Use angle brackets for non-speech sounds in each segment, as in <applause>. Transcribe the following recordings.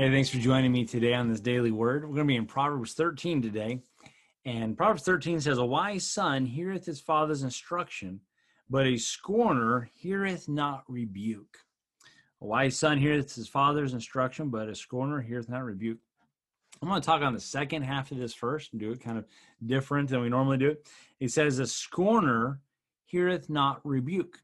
Hey, thanks for joining me today on this daily word. We're going to be in Proverbs 13 today. And Proverbs 13 says, A wise son heareth his father's instruction, but a scorner heareth not rebuke. A wise son heareth his father's instruction, but a scorner heareth not rebuke. I'm going to talk on the second half of this first and do it kind of different than we normally do it. Says, A scorner heareth not rebuke.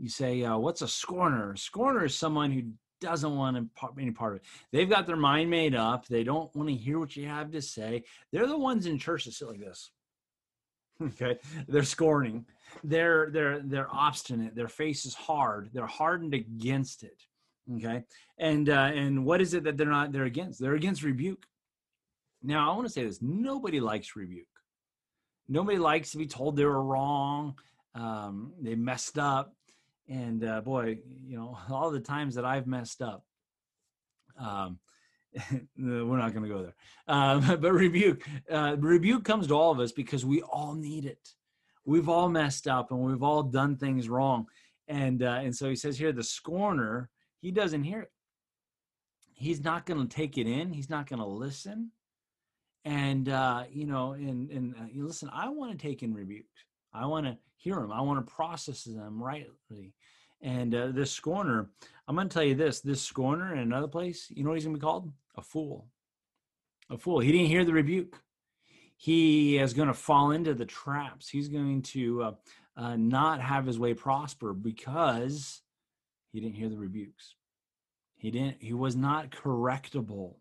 You say, uh, What's a scorner? A scorner is someone who doesn't want any part of it. They've got their mind made up. They don't want to hear what you have to say. They're the ones in church that sit like this. <laughs> okay, they're scorning. They're they're they're obstinate. Their face is hard. They're hardened against it. Okay, and uh, and what is it that they're not? They're against. They're against rebuke. Now I want to say this: nobody likes rebuke. Nobody likes to be told they were wrong. Um, they messed up and uh, boy, you know, <laughs> all the times that I've messed up, um, <laughs> we're not going to go there. Um, <laughs> but rebuke, uh, rebuke comes to all of us because we all need it. We've all messed up and we've all done things wrong, and uh, and so he says here, the scorner, he doesn't hear it. He's not going to take it in. He's not going to listen. And uh, you know, and and uh, listen, I want to take in rebukes. I want to hear them. I want to process them rightly. And uh, this scorner, I'm going to tell you this: this scorner in another place, you know what he's going to be called? A fool. A fool. He didn't hear the rebuke. He is going to fall into the traps. He's going to uh, uh, not have his way prosper because he didn't hear the rebukes. He didn't. He was not correctable.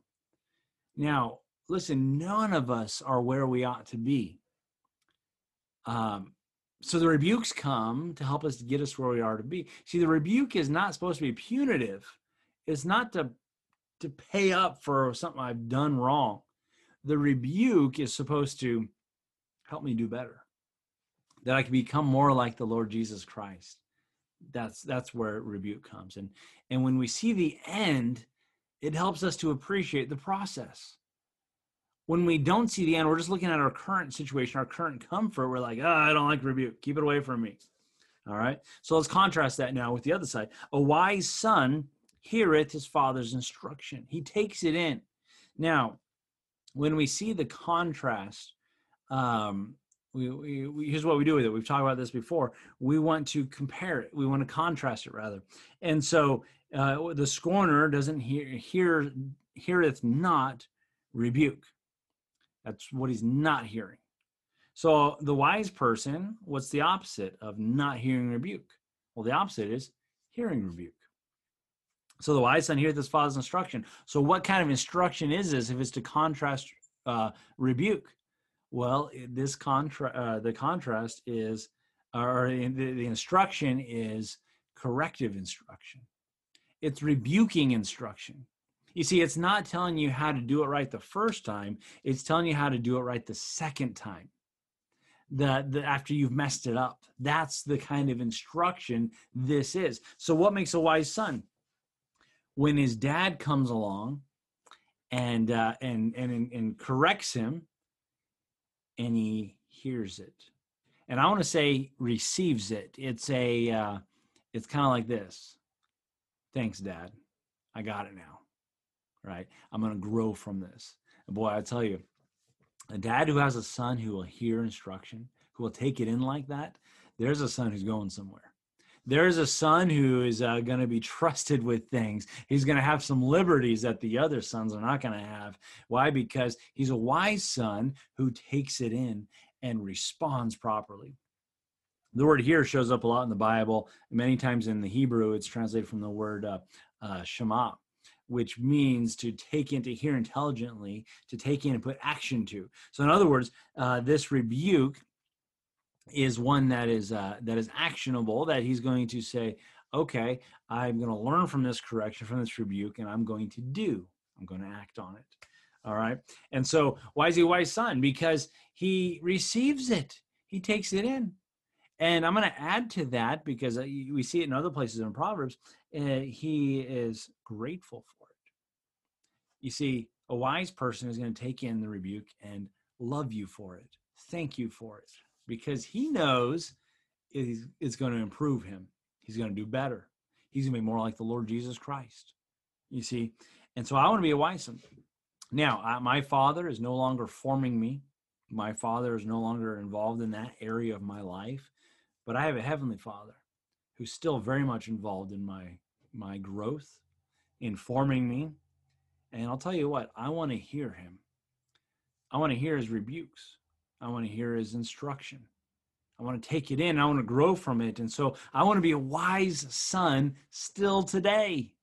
Now, listen. None of us are where we ought to be. Um, so the rebukes come to help us to get us where we are to be. See, the rebuke is not supposed to be punitive. It's not to to pay up for something I've done wrong. The rebuke is supposed to help me do better. That I can become more like the Lord Jesus Christ. That's that's where rebuke comes. And and when we see the end, it helps us to appreciate the process when we don't see the end, we're just looking at our current situation, our current comfort. We're like, oh, I don't like rebuke. Keep it away from me. All right. So let's contrast that now with the other side. A wise son heareth his father's instruction, he takes it in. Now, when we see the contrast, um, we, we, we, here's what we do with it. We've talked about this before. We want to compare it. We want to contrast it rather. And so uh, the scorner doesn't hear, hear heareth not rebuke. That's what he's not hearing. So the wise person, what's the opposite of not hearing rebuke? Well, the opposite is hearing rebuke. So the wise son heareth his father's instruction. So what kind of instruction is this if it's to contrast uh, rebuke? Well, this contra uh, the contrast is, or the, the instruction is corrective instruction. It's rebuking instruction. You see, it's not telling you how to do it right the first time, it's telling you how to do it right the second time. The, the after you've messed it up. That's the kind of instruction this is. So what makes a wise son? When his dad comes along and uh, and, and and corrects him and he hears it. And I want to say receives it. It's a uh, it's kind of like this. Thanks, Dad. I got it now right? I'm going to grow from this. And boy, I tell you, a dad who has a son who will hear instruction, who will take it in like that, there's a son who's going somewhere. There's a son who is uh, going to be <laughs> trusted with things. He's going to have some liberties that the other sons are not going to have. Why? Because he's a wise son who takes it in and responds properly. The word here shows up a lot in the Bible. Many times in the Hebrew, it's translated from the word uh, uh, shema, which means to take in, to hear intelligently, to take in and put action to. So, in other words, uh, this rebuke is one that is uh, that is actionable. That he's going to say, "Okay, I'm going to learn from this correction, from this rebuke, and I'm going to do. I'm going to act on it." All right. And so, why is he wise son? Because he receives it. He takes it in. And I'm going to add to that because uh, we see it in other places in Proverbs. Uh, he is grateful for you see, a wise person is going to take in the rebuke and love you for it, thank you for it, because he knows it's going to improve him. He's going to do better. He's going to be more like the Lord Jesus Christ. You see, And so I want to be a wise son. Now, I, my father is no longer forming me. My father is no longer involved in that area of my life, but I have a heavenly father who's still very much involved in my my growth, in forming me. And I'll tell you what, I want to hear him. I want to hear his rebukes. I want to hear his instruction. I want to take it in. I want to grow from it. And so I want to be a wise son still today,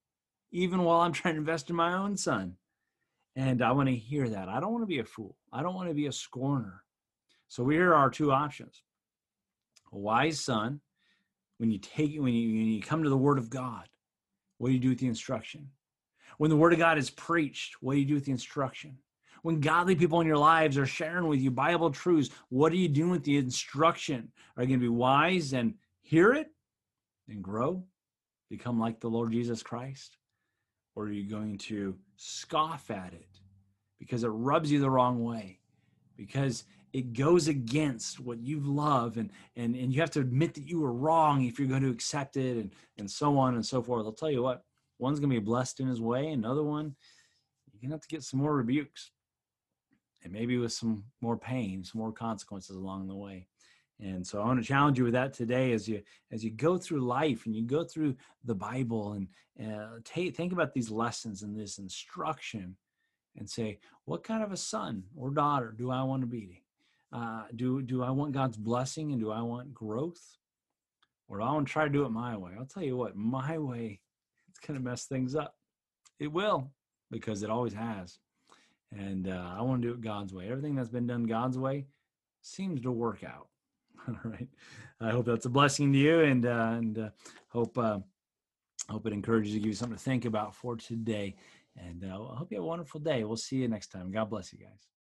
even while I'm trying to invest in my own son. And I want to hear that. I don't want to be a fool. I don't want to be a scorner. So here are our two options. A wise son, when you take when you, when you come to the word of God, what do you do with the instruction? When the word of God is preached, what do you do with the instruction? When godly people in your lives are sharing with you Bible truths, what are you doing with the instruction? Are you going to be wise and hear it and grow, become like the Lord Jesus Christ? Or are you going to scoff at it because it rubs you the wrong way? Because it goes against what you love and, and, and you have to admit that you were wrong if you're going to accept it and, and so on and so forth. I'll tell you what, one's going to be blessed in his way, another one, you're going to have to get some more rebukes and maybe with some more pain, some more consequences along the way. And so I want to challenge you with that today as you as you go through life and you go through the Bible and uh, take, think about these lessons and this instruction and say, what kind of a son or daughter do I want to be? Uh, do do I want God's blessing and do I want growth, or do I want to try to do it my way? I'll tell you what, my way, it's going to mess things up. It will because it always has. And uh, I want to do it God's way. Everything that's been done God's way seems to work out. <laughs> All right. I hope that's a blessing to you, and uh, and uh, hope uh, hope it encourages you, give you something to think about for today. And uh, I hope you have a wonderful day. We'll see you next time. God bless you guys.